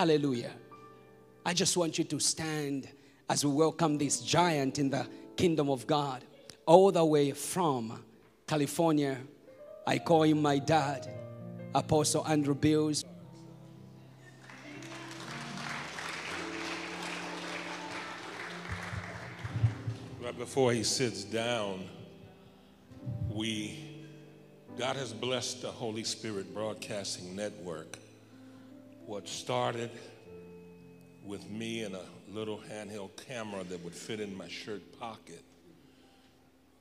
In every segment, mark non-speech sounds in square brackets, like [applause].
Hallelujah. I just want you to stand as we welcome this giant in the kingdom of God, all the way from California. I call him my dad, Apostle Andrew Bills. Right before he sits down, we, God has blessed the Holy Spirit Broadcasting Network. What started with me and a little handheld camera that would fit in my shirt pocket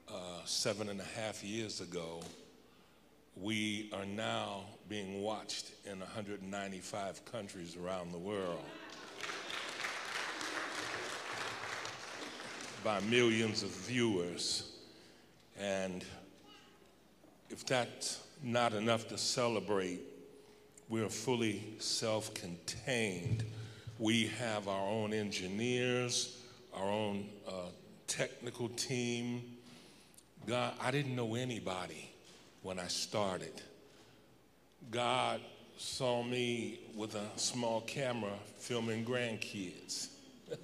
uh, seven and a half years ago, we are now being watched in 195 countries around the world. by millions of viewers. And if that's not enough to celebrate, we're fully self contained. We have our own engineers, our own uh, technical team. God, I didn't know anybody when I started. God saw me with a small camera filming grandkids. [laughs]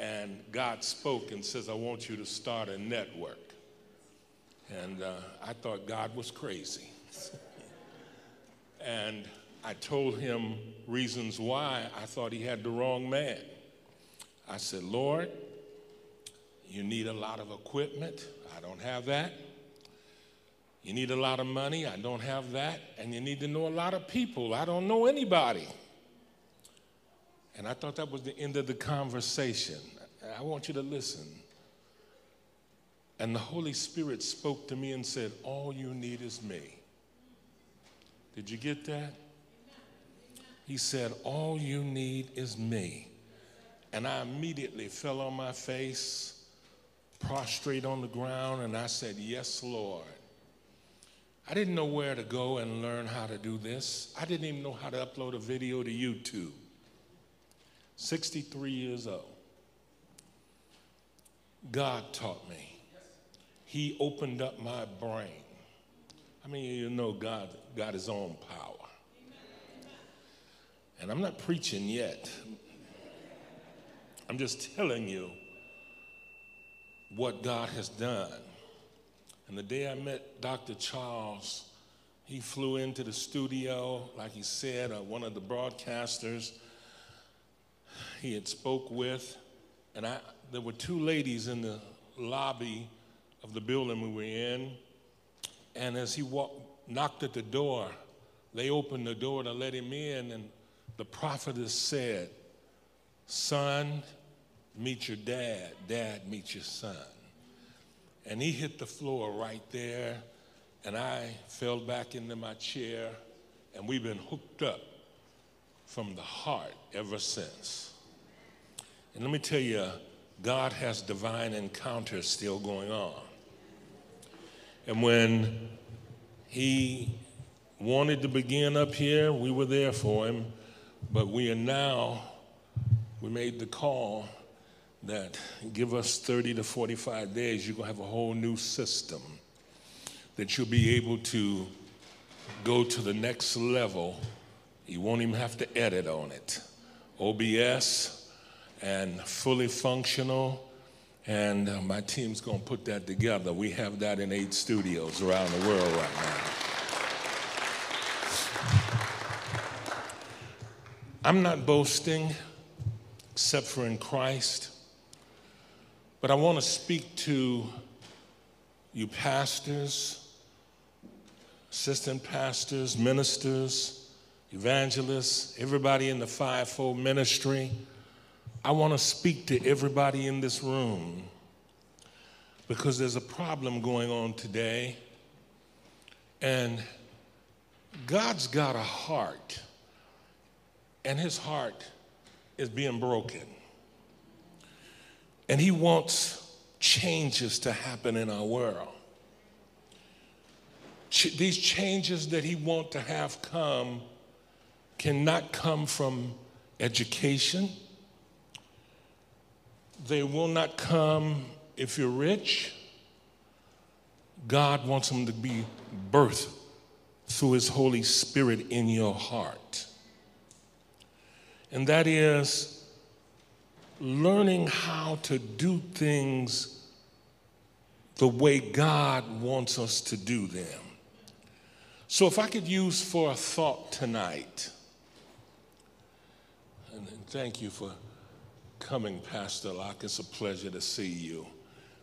and God spoke and says, I want you to start a network. And uh, I thought God was crazy. [laughs] and I told him reasons why I thought he had the wrong man. I said, Lord, you need a lot of equipment. I don't have that. You need a lot of money. I don't have that. And you need to know a lot of people. I don't know anybody. And I thought that was the end of the conversation. I want you to listen. And the Holy Spirit spoke to me and said, All you need is me. Did you get that? He said, All you need is me. And I immediately fell on my face, prostrate on the ground, and I said, Yes, Lord. I didn't know where to go and learn how to do this. I didn't even know how to upload a video to YouTube. 63 years old. God taught me. He opened up my brain. I mean, you know God got his own power. And I'm not preaching yet. I'm just telling you what God has done. And the day I met Dr. Charles, he flew into the studio, like he said, uh, one of the broadcasters he had spoke with, and I, there were two ladies in the lobby of the building we were in, and as he walked, knocked at the door, they opened the door to let him in, and the prophetess said, Son, meet your dad. Dad, meet your son. And he hit the floor right there, and I fell back into my chair, and we've been hooked up from the heart ever since. And let me tell you, God has divine encounters still going on. And when he wanted to begin up here, we were there for him, but we are now, we made the call that give us 30 to 45 days, you're going to have a whole new system that you'll be able to go to the next level. You won't even have to edit on it. OBS, and fully functional. And uh, my team's going to put that together. We have that in eight studios around the world right now. I'm not boasting except for in Christ, but I want to speak to you pastors, assistant pastors, ministers, evangelists, everybody in the fivefold ministry I want to speak to everybody in this room because there's a problem going on today. And God's got a heart, and his heart is being broken. And he wants changes to happen in our world. Ch- these changes that he wants to have come cannot come from education they will not come if you're rich. God wants them to be birthed through His Holy Spirit in your heart. and that is learning how to do things the way God wants us to do them. So, if I could use for a thought tonight, and thank you for coming, Pastor Locke. It's a pleasure to see you.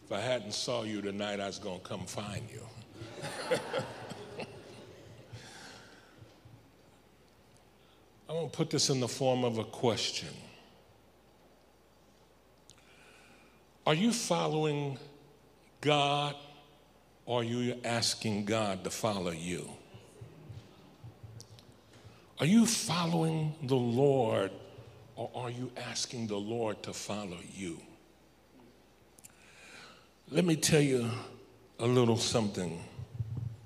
If I hadn't saw you tonight, I was going to come find you. I'm going to put this in the form of a question. Are you following God or are you asking God to follow you? Are you following the Lord or are you asking the Lord to follow you? Let me tell you a little something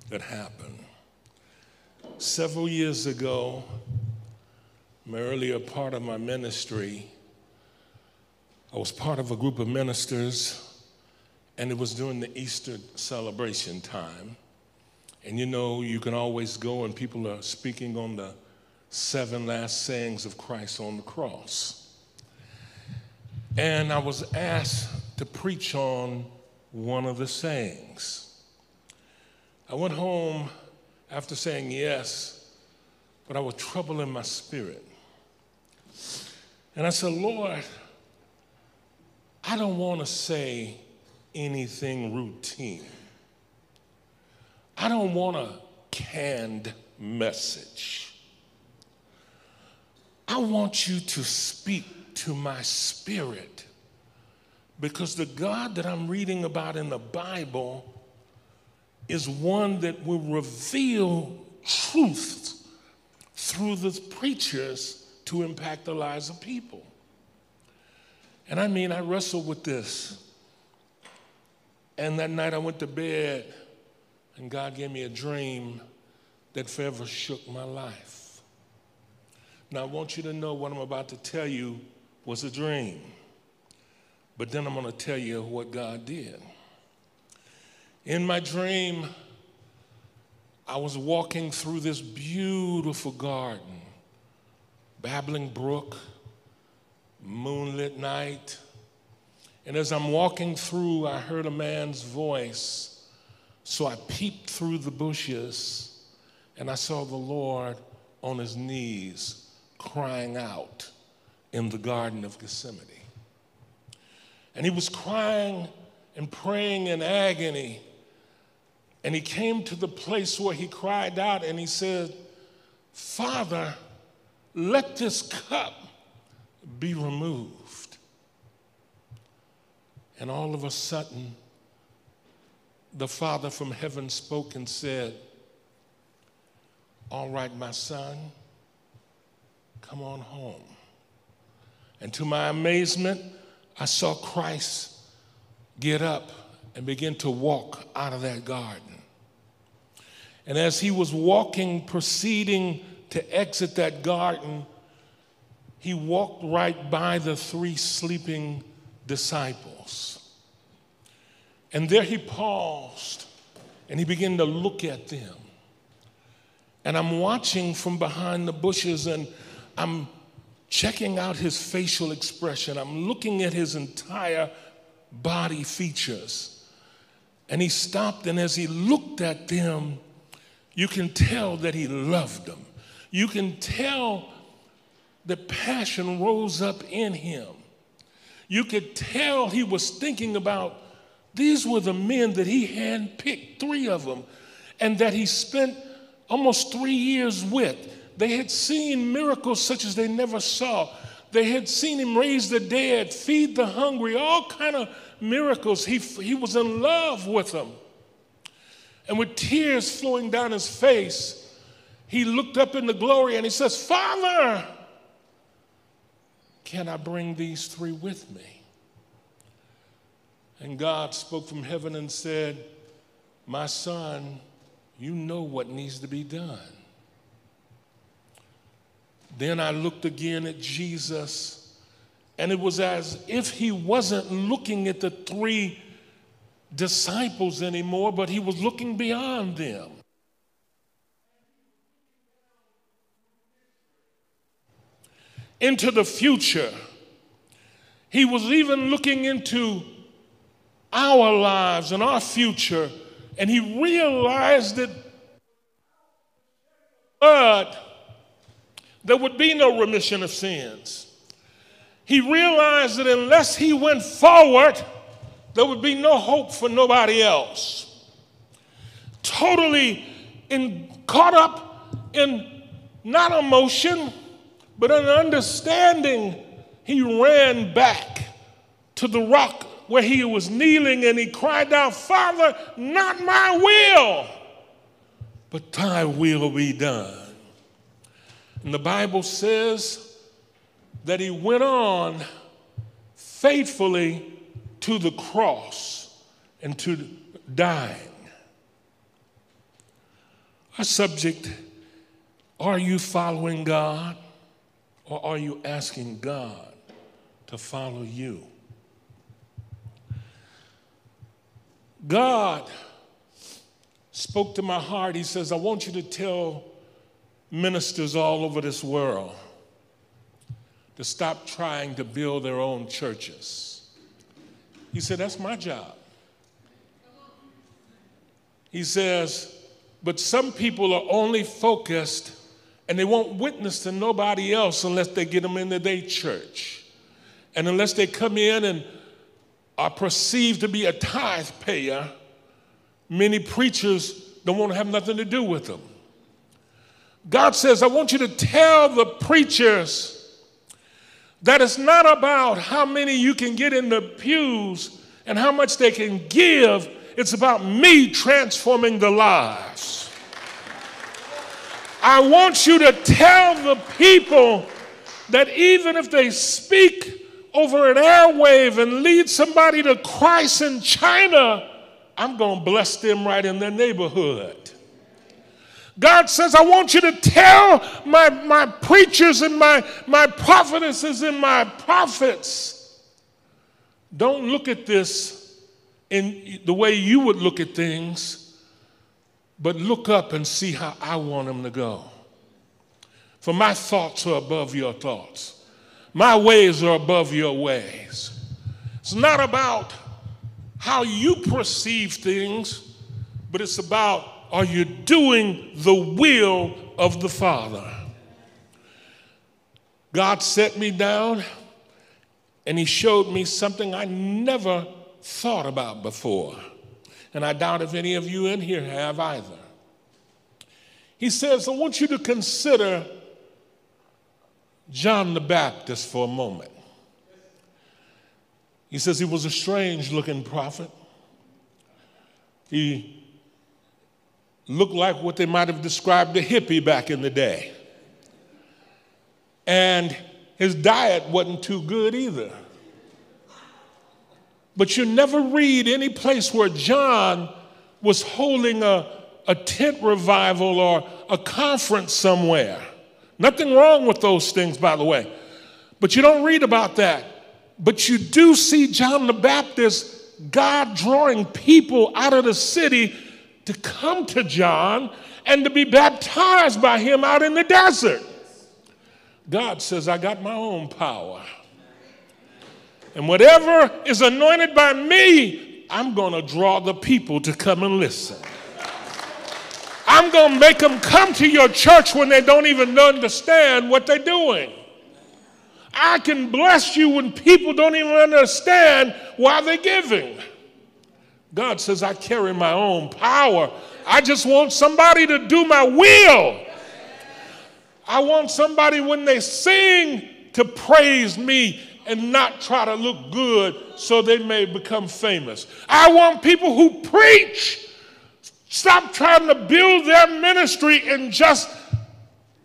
that happened. Several years ago, my earlier part of my ministry, I was part of a group of ministers, and it was during the Easter celebration time. And you know, you can always go and people are speaking on the seven last sayings of Christ on the cross. And I was asked to preach on one of the sayings. I went home after saying yes, but I was troubled in my spirit. And I said, Lord, I don't want to say anything routine. I don't want a canned message. I want you to speak to my spirit because the God that I'm reading about in the Bible is one that will reveal truth through the preachers to impact the lives of people. And I mean, I wrestled with this. And that night I went to bed, and God gave me a dream that forever shook my life. Now, I want you to know what I'm about to tell you was a dream. But then I'm going to tell you what God did. In my dream, I was walking through this beautiful garden, babbling brook, moonlit night. And as I'm walking through, I heard a man's voice. So I peeped through the bushes and I saw the Lord on his knees crying out in the Garden of Gethsemane. And he was crying and praying in agony. And he came to the place where he cried out and he said, Father, let this cup be removed. And all of a sudden, the Father from heaven spoke and said, All right, my son Come on home. And to my amazement, I saw Christ get up and begin to walk out of that garden. And as he was walking, proceeding to exit that garden, he walked right by the three sleeping disciples. And there he paused and he began to look at them. And I'm watching from behind the bushes, and I'm checking out his facial expression. I'm looking at his entire body features. And he stopped, and as he looked at them, you can tell that he loved them. You can tell the passion rose up in him. You could tell he was thinking about these were the men that he handpicked, three of them, and that he spent almost three years with. They had seen miracles such as they never saw. They had seen him raise the dead, feed the hungry, all kind of miracles. He, he was in love with them. And with tears flowing down his face, he looked up in the glory and he says, Father, can I bring these three with me? And God spoke from heaven and said, My son, you know what needs to be done. Then I looked again at Jesus, and it was as if he wasn't looking at the three disciples anymore, but he was looking beyond them. into the future. He was even looking into our lives and our future, and he realized that blood, there would be no remission of sins. He realized that unless he went forward, there would be no hope for nobody else. Totally in, caught up in not emotion, but an understanding, he ran back to the rock where he was kneeling and he cried out, Father, not my will, but thy will be done. And the Bible says that he went on faithfully to the cross and to dying. Our subject are you following God or are you asking God to follow you? God spoke to my heart. He says, I want you to tell ministers all over this world to stop trying to build their own churches. He said, That's my job. He says, But some people are only focused and they won't witness to nobody else unless they get them into their church. And unless they come in and are perceived to be a tithe payer, many preachers don't want to have nothing to do with them. God says, I want you to tell the preachers that it's not about how many you can get in the pews and how much they can give, it's about me transforming the lives. I want you to tell the people that even if they speak over an airwave and lead somebody to Christ in China, I'm going to bless them right in their neighborhood. God says, I want you to tell my, my preachers and my, my prophetesses and my prophets, don't look at this in the way you would look at things, but look up and see how I want them to go. For my thoughts are above your thoughts. My ways are above your ways. It's not about how you perceive things, but it's about are you doing the will of the Father? God set me down and He showed me something I never thought about before. And I doubt if any of you in here have either. He says, I want you to consider John the Baptist for a moment. He says he was a strange looking prophet. He looked like what they might have described a hippie back in the day. And his diet wasn't too good either. But you never read any place where John was holding a, a tent revival or a conference somewhere. Nothing wrong with those things, by the way. But you don't read about that. But you do see John the Baptist, God drawing people out of the city to come to John and to be baptized by him out in the desert. God says, I got my own power. And whatever is anointed by me, I'm going to draw the people to come and listen. I'm going to make them come to your church when they don't even understand what they're doing. I can bless you when people don't even understand why they're giving. God says, I carry my own power. I just want somebody to do my will. I want somebody when they sing to praise me and not try to look good so they may become famous. I want people who preach Stop trying to build their ministry and just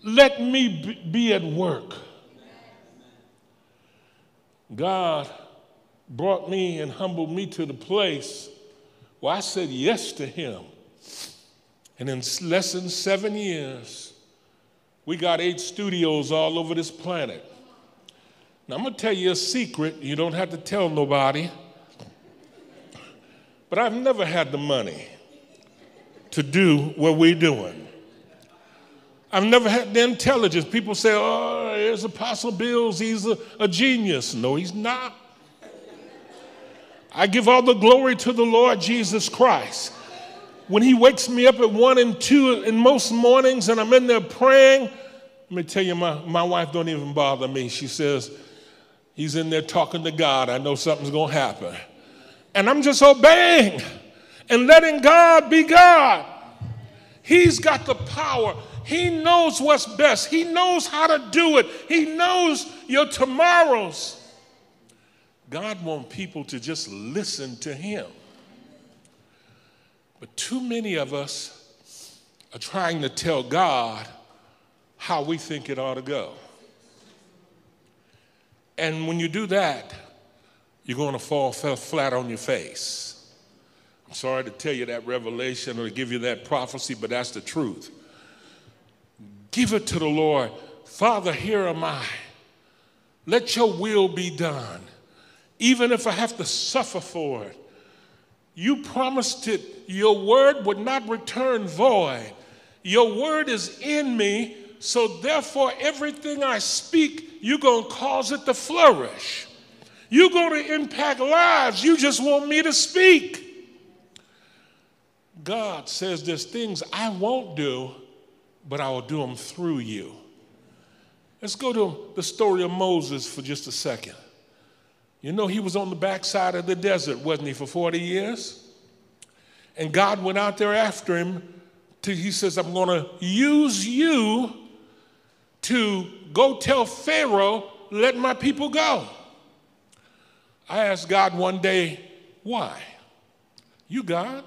let me be at work. God brought me and humbled me to the place where I said yes to Him. And in less than seven years, we got eight studios all over this planet. Now, I'm going to tell you a secret. You don't have to tell nobody. But I've never had the money to do what we're doing. I've never had the intelligence. People say, oh, there's Apostle Bills, he's a, a genius. No, he's not. I give all the glory to the Lord Jesus Christ. When he wakes me up at one and two in most mornings and I'm in there praying, let me tell you, my, my wife don't even bother me. She says, he's in there talking to God. I know something's going to happen. And I'm just obeying and letting God be God. He's got the power. He knows what's best. He knows how to do it. He knows your tomorrows. God wants people to just listen to Him. But too many of us are trying to tell God how we think it ought to go. And when you do that, you're going to fall flat on your face. I'm sorry to tell you that revelation or to give you that prophecy, but that's the truth. Give it to the Lord. Father, here am I. Let your will be done, even if I have to suffer for it. You promised it, your word would not return void. Your word is in me, so therefore, everything I speak, you're going to cause it to flourish. You're going to impact lives. You just want me to speak. God says there's things I won't do but I will do them through you. Let's go to the story of Moses for just a second. You know, he was on the backside of the desert, wasn't he, for 40 years? And God went out there after him. To, he says, I'm going to use you to go tell Pharaoh, let my people go. I asked God one day, why? You, God,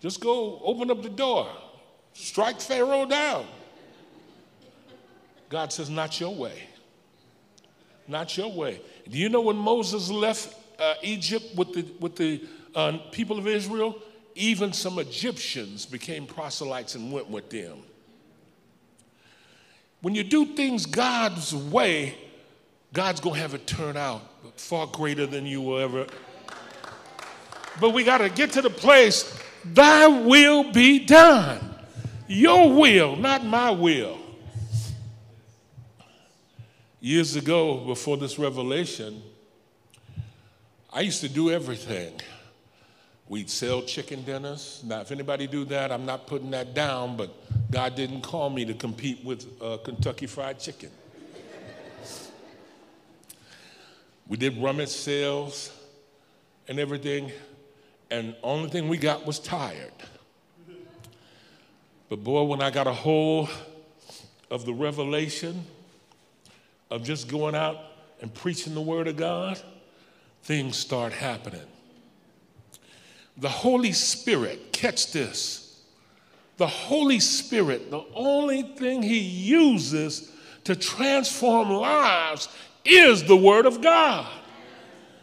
just go open up the door. Strike Pharaoh down. God says, Not your way. Not your way. Do you know when Moses left uh, Egypt with the, with the uh, people of Israel? Even some Egyptians became proselytes and went with them. When you do things God's way, God's going to have it turn out far greater than you will ever. But we got to get to the place, thy will be done. Your will, not my will. Years ago, before this revelation, I used to do everything. We'd sell chicken dinners. Now, if anybody do that, I'm not putting that down, but God didn't call me to compete with uh, Kentucky Fried Chicken. we did rummage sales and everything, and only thing we got was tired. But boy, when I got a hold of the revelation of just going out and preaching the word of God, things start happening. The Holy Spirit, catch this. The Holy Spirit, the only thing He uses to transform lives is the Word of God.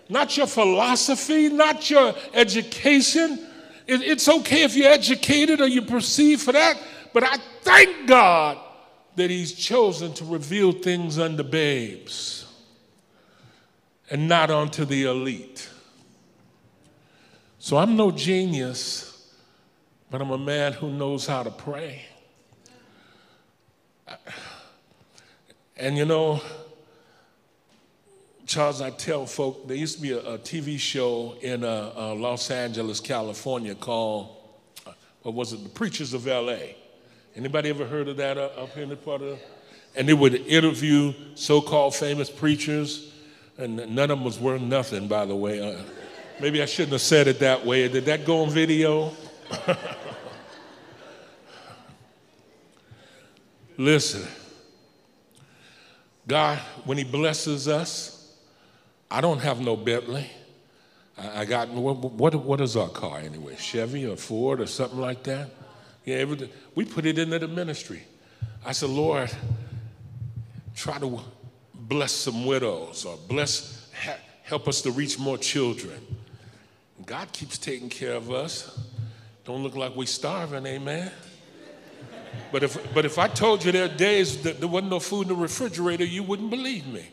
Not your philosophy, not your education, it's okay if you're educated or you perceive for that, but I thank God that He's chosen to reveal things unto babes and not unto the elite. So I'm no genius, but I'm a man who knows how to pray. And you know, Charles, I tell folk, there used to be a, a TV show in uh, uh, Los Angeles, California called, uh, what was it, The Preachers of LA. Anybody ever heard of that uh, up in the part of? And they would interview so-called famous preachers, and none of them was worth nothing, by the way. Uh, maybe I shouldn't have said it that way. Did that go on video? [laughs] Listen, God, when He blesses us, I don't have no Bentley. I, I got, what, what, what is our car anyway? Chevy or Ford or something like that? Yeah, everything. We put it into the ministry. I said, Lord, try to bless some widows or bless, help us to reach more children. God keeps taking care of us. Don't look like we're starving, amen. But if, but if I told you there are days that there wasn't no food in the refrigerator, you wouldn't believe me.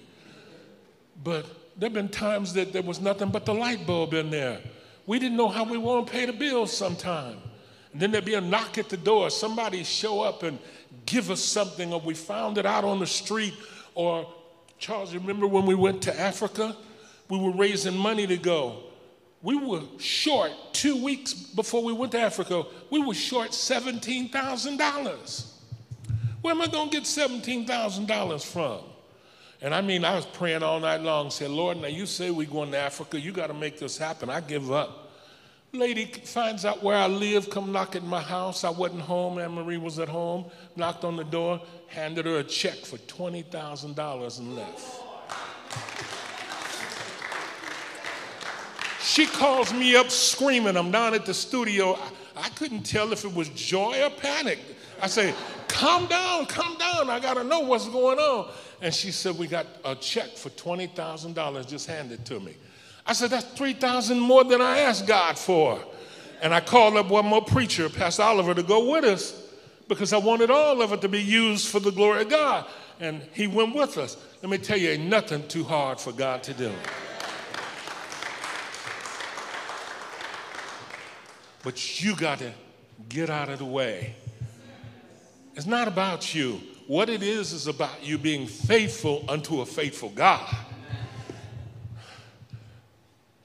But there have been times that there was nothing but the light bulb in there. We didn't know how we were going to pay the bills sometime. Then there'd be a knock at the door. Somebody show up and give us something, or we found it out on the street Or, Charles, remember when we went to Africa? We were raising money to go. We were short two weeks before we went to Africa. We were short $17,000. Where am I going to get $17,000 from? And I mean, I was praying all night long, said, Lord, now you say we're going to Africa. You got to make this happen. I give up. Lady finds out where I live, come knock at my house. I wasn't home. Anne Marie was at home. Knocked on the door, handed her a check for $20,000 and left. She calls me up screaming. I'm down at the studio. I, I couldn't tell if it was joy or panic. I say, calm down, calm down. I got to know what's going on. And she said, we got a check for $20,000. Just handed to me. I said, that's 3,000 more than I asked God for. And I called up one more preacher, Pastor Oliver, to go with us because I wanted all of it to be used for the glory of God. And he went with us. Let me tell you, ain't nothing too hard for God to do. But you got to get out of the way. It's not about you. What it is is about you being faithful unto a faithful God.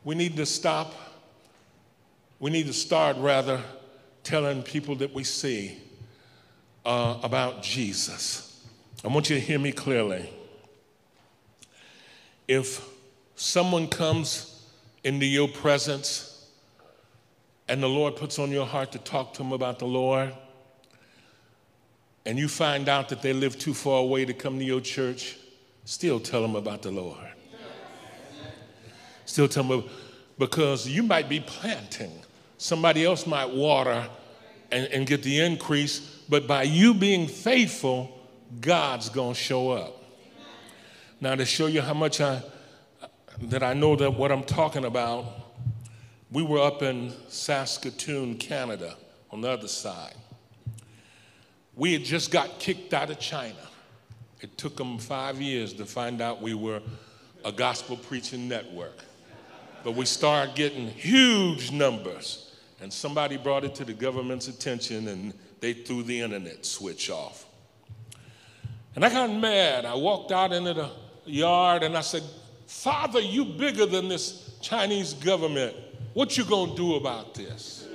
We need to stop. We need to start, rather, telling people that we see uh, about Jesus. I want you to hear me clearly. If someone comes into your presence and the Lord puts on your heart to talk to them about the Lord, and you find out that they live too far away to come to your church, still tell them about the Lord. Still tell me, because you might be planting, somebody else might water and, and get the increase, but by you being faithful, God's gonna show up. Now, to show you how much I that I know that what I'm talking about, we were up in Saskatoon, Canada, on the other side. We had just got kicked out of China. It took them five years to find out we were a gospel preaching network. But we started getting huge numbers. And somebody brought it to the government's attention and they threw the internet switch off. And I got mad. I walked out into the yard and I said, Father, you bigger than this Chinese government. What you gonna do about this?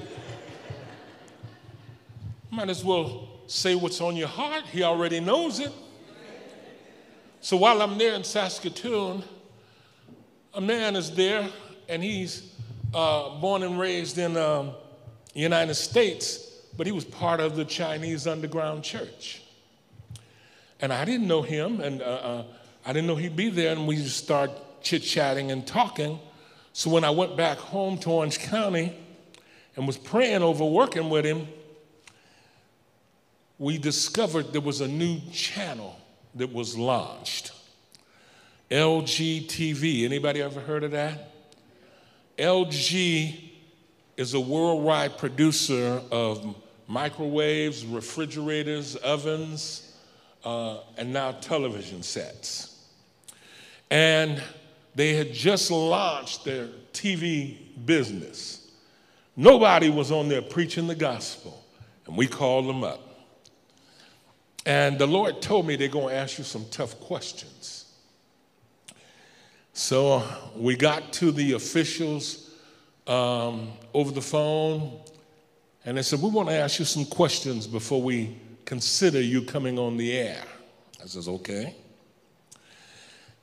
Might as well say what's on your heart. He already knows it. So while I'm there in Saskatoon, a man is there, and he's uh, born and raised in the um, United States, but he was part of the Chinese underground church. And I didn't know him, and uh, uh, I didn't know he'd be there, and we just started chit chatting and talking. So when I went back home to Orange County and was praying over working with him, we discovered there was a new channel that was launched. LGTV. Anybody ever heard of that? LG is a worldwide producer of microwaves, refrigerators, ovens, uh, and now television sets. And they had just launched their TV business. Nobody was on there preaching the gospel, and we called them up. And the Lord told me they're going to ask you some tough questions. So we got to the officials um, over the phone, and they said, We want to ask you some questions before we consider you coming on the air. I says, Okay.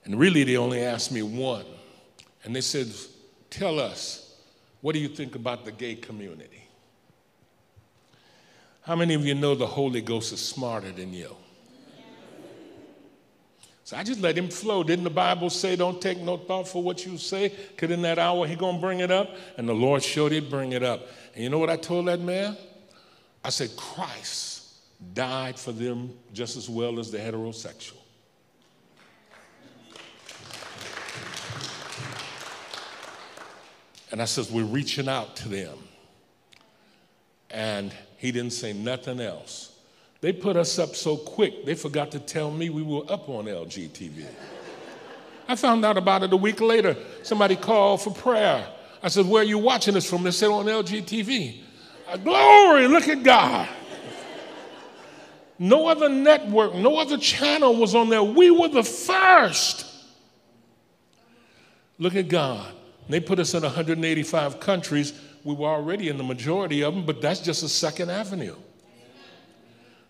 And really, they only asked me one. And they said, Tell us, what do you think about the gay community? How many of you know the Holy Ghost is smarter than you? So I just let him flow. Didn't the Bible say, don't take no thought for what you say? Because in that hour, he going to bring it up. And the Lord showed he'd bring it up. And you know what I told that man? I said, Christ died for them just as well as the heterosexual. And I says, we're reaching out to them. And he didn't say nothing else. They put us up so quick, they forgot to tell me we were up on LGTV. I found out about it a week later. Somebody called for prayer. I said, Where are you watching this from? They said, On LGTV. I, uh, Glory, look at God. No other network, no other channel was on there. We were the first. Look at God. They put us in 185 countries. We were already in the majority of them, but that's just a second avenue.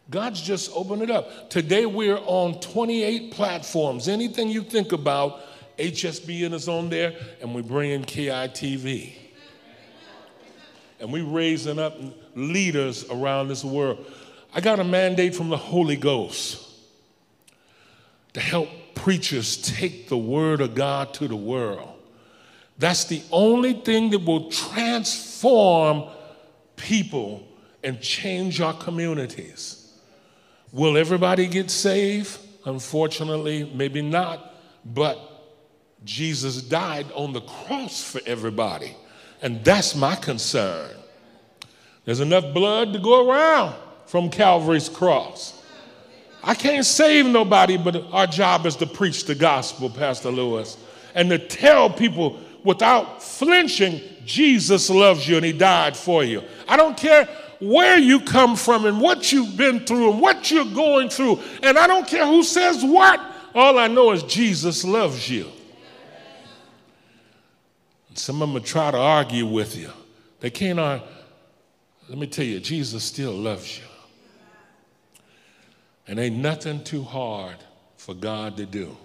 God's just opened it up. Today we're on 28 platforms. Anything you think about, HSBN is on there, and we bring in KITV. And we're raising up leaders around this world. I got a mandate from the Holy Ghost to help preachers take the word of God to the world. That's the only thing that will transform people and change our communities. Will everybody get saved? Unfortunately, maybe not, but Jesus died on the cross for everybody, and that's my concern. There's enough blood to go around from Calvary's cross. I can't save nobody, but our job is to preach the gospel, Pastor Lewis, and to tell people without flinching, Jesus loves you and he died for you. I don't care where you come from and what you've been through and what you're going through, and I don't care who says what. All I know is Jesus loves you. Some of them try to argue with you. They can't argue. Let me tell you, Jesus still loves you. And ain't nothing too hard for God to do.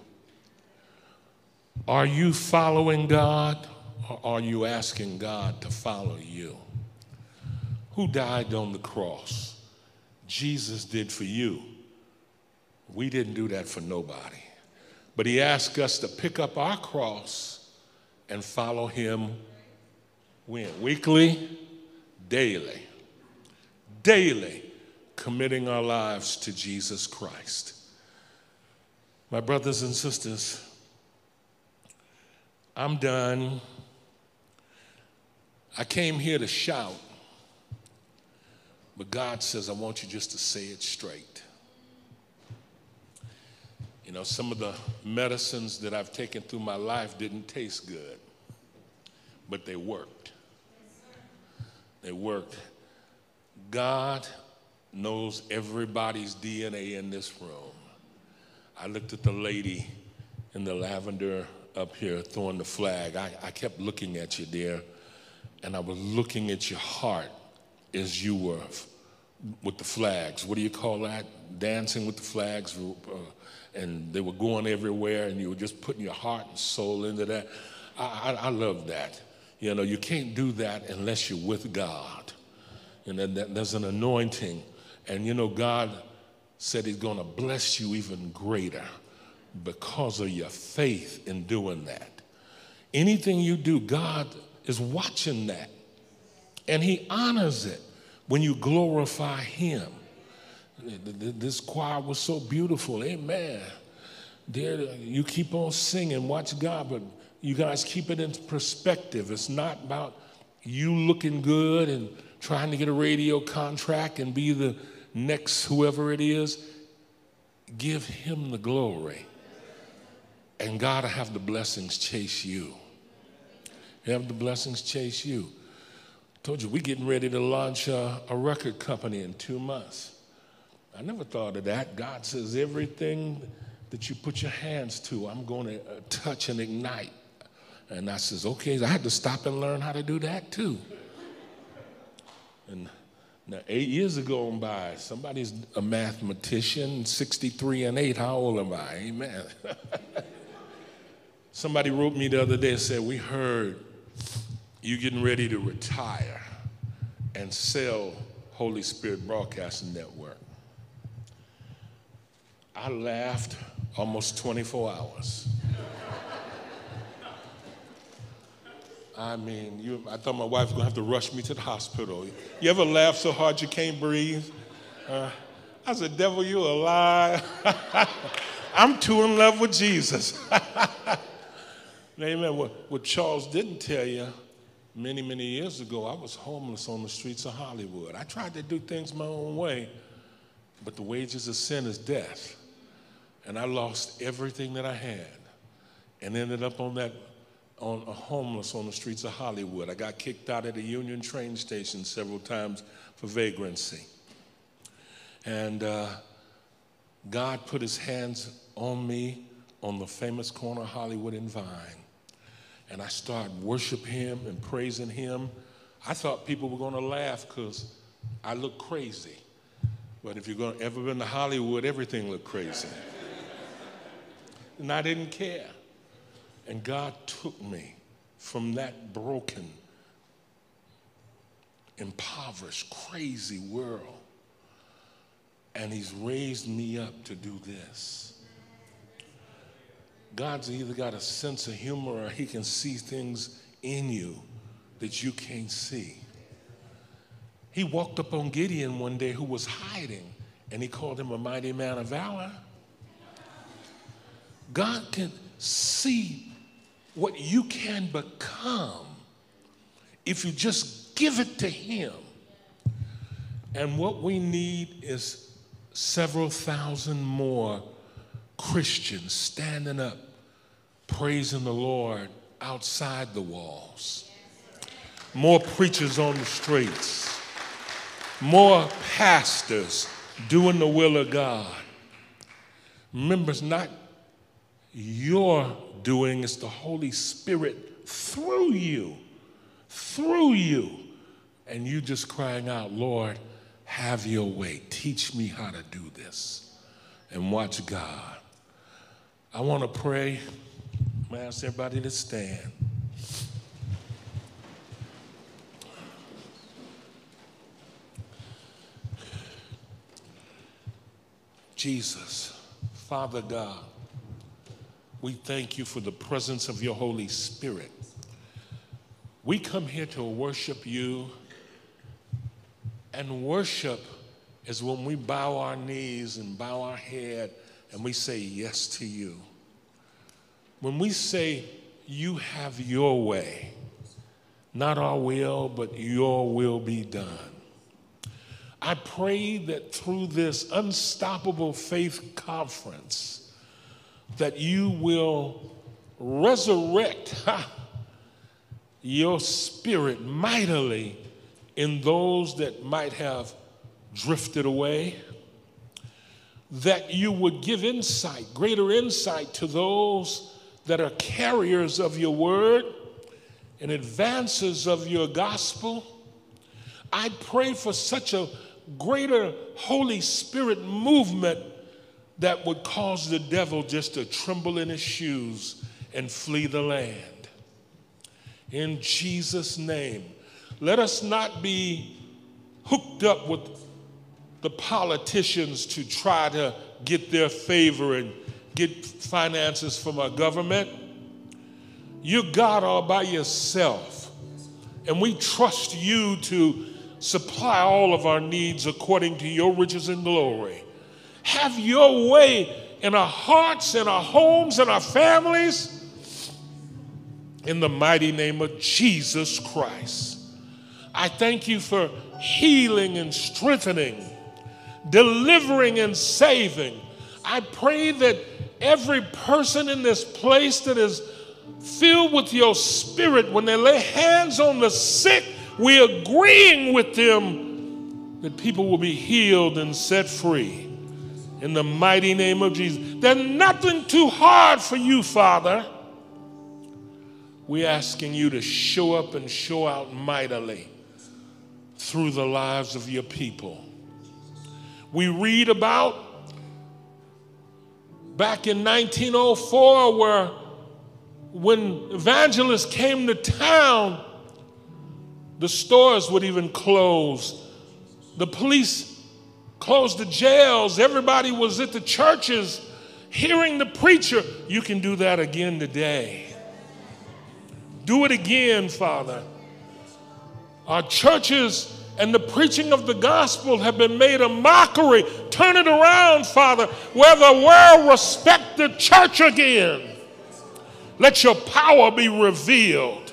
Are you following God or are you asking God to follow you? Who died on the cross? Jesus did for you. We didn't do that for nobody. But he asked us to pick up our cross and follow him when? Weekly, daily. Daily committing our lives to Jesus Christ. My brothers and sisters, I'm done. I came here to shout, but God says, I want you just to say it straight. You know, some of the medicines that I've taken through my life didn't taste good, but they worked. They worked. God knows everybody's DNA in this room. I looked at the lady in the lavender up here throwing the flag. I, I kept looking at you, dear, and I was looking at your heart as you were with the flags. What do you call that? Dancing with the flags. Uh, and they were going everywhere, and you were just putting your heart and soul into that. I, I, I love that. You know, you can't do that unless you're with God. And that, there's an anointing and you know, God said He's going to bless you even greater because of your faith in doing that. Anything you do, God is watching that. And He honors it when you glorify Him. This choir was so beautiful. Amen. Dear, you keep on singing, watch God, but you guys keep it in perspective. It's not about you looking good and trying to get a radio contract and be the next whoever it is, give him the glory. And God will have the blessings chase you. Have the blessings chase you. Told you, we're getting ready to launch a, a record company in two months. I never thought of that. God says, everything that you put your hands to, I'm going to uh, touch and ignite. And I says, okay, I had to stop and learn how to do that too. And now, eight years ago on by, somebody's a mathematician, 63 and 8. How old am I? Amen. [laughs] Somebody wrote me the other day and said, We heard you getting ready to retire and sell Holy Spirit Broadcasting Network. I laughed almost 24 hours. I mean, you, I thought my wife was gonna have to rush me to the hospital. You ever laugh so hard you can't breathe? Uh, I said, devil, you a lie. [laughs] I'm too in love with Jesus. [laughs] Amen. What, what Charles didn't tell you, many, many years ago, I was homeless on the streets of Hollywood. I tried to do things my own way, but the wages of sin is death. And I lost everything that I had and ended up on that on a homeless on the streets of Hollywood. I got kicked out of the Union train station several times for vagrancy. And uh, God put his hands on me on the famous corner of Hollywood and Vine. And I started worshiping him and praising him. I thought people were going to laugh because I look crazy. But if you've ever been to Hollywood, everything looked crazy. and I didn't care. And God took me from that broken, impoverished, crazy world. And He's raised me up to do this. God's either got a sense of humor or He can see things in you that you can't see. He walked up on Gideon one day who was hiding and he called him a mighty man of valor. God can see what you can become if you just give it to Him. And what we need is several thousand more Christians standing up, praising the Lord outside the walls, more preachers on the streets, more pastors doing the will of God. Remember, it's not your doing, it's the Holy Spirit through you, through you. And you just crying out, Lord, have your way. Teach me how to do this. And watch God. I want to pray. I'm going to ask everybody to stand. Jesus, Father God, we thank you for the presence of your Holy Spirit. We come here to worship you, and worship is when we bow our knees and bow our head and we say yes to you. When we say, You have your way, not our will, but your will be done. I pray that through this unstoppable faith conference that you will resurrect ha, your spirit mightily in those that might have drifted away that you would give insight greater insight to those that are carriers of your word and advances of your gospel I pray for such a greater Holy Spirit movement that would cause the devil just to tremble in his shoes and flee the land. In Jesus' name, let us not be hooked up with the politicians to try to get their favor and get finances from our government. You're God all by yourself, and we trust you to supply all of our needs according to your riches and glory. Have your way in our hearts, in our homes, in our families. In the mighty name of Jesus Christ. I thank you for healing and strengthening, delivering and saving. I pray that every person in this place that is filled with your spirit, when they lay hands on the sick, we're agreeing with them that people will be healed and set free in the mighty name of Jesus. There's nothing too hard for you, Father. We're asking you to show up and show out mightily through the lives of your people. We read about back in 1904 where when evangelists came to town the stores would even close. The police closed the jails. Everybody was at the churches hearing the preacher. You can do that again today. Do it again, Father. Our churches and the preaching of the gospel have been made a mockery. Turn it around, Father, where the world respect the church again. Let your power be revealed.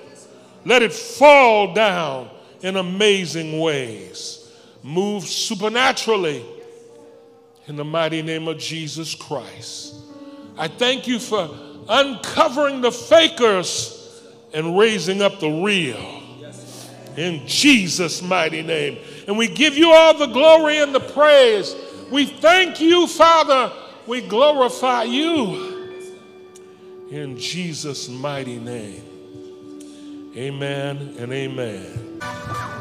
Let it fall down in amazing ways. Move supernaturally in the mighty name of Jesus Christ. I thank you for uncovering the fakers and raising up the real in Jesus' mighty name. And we give you all the glory and the praise. We thank you, Father. We glorify you in Jesus' mighty name. Amen and amen.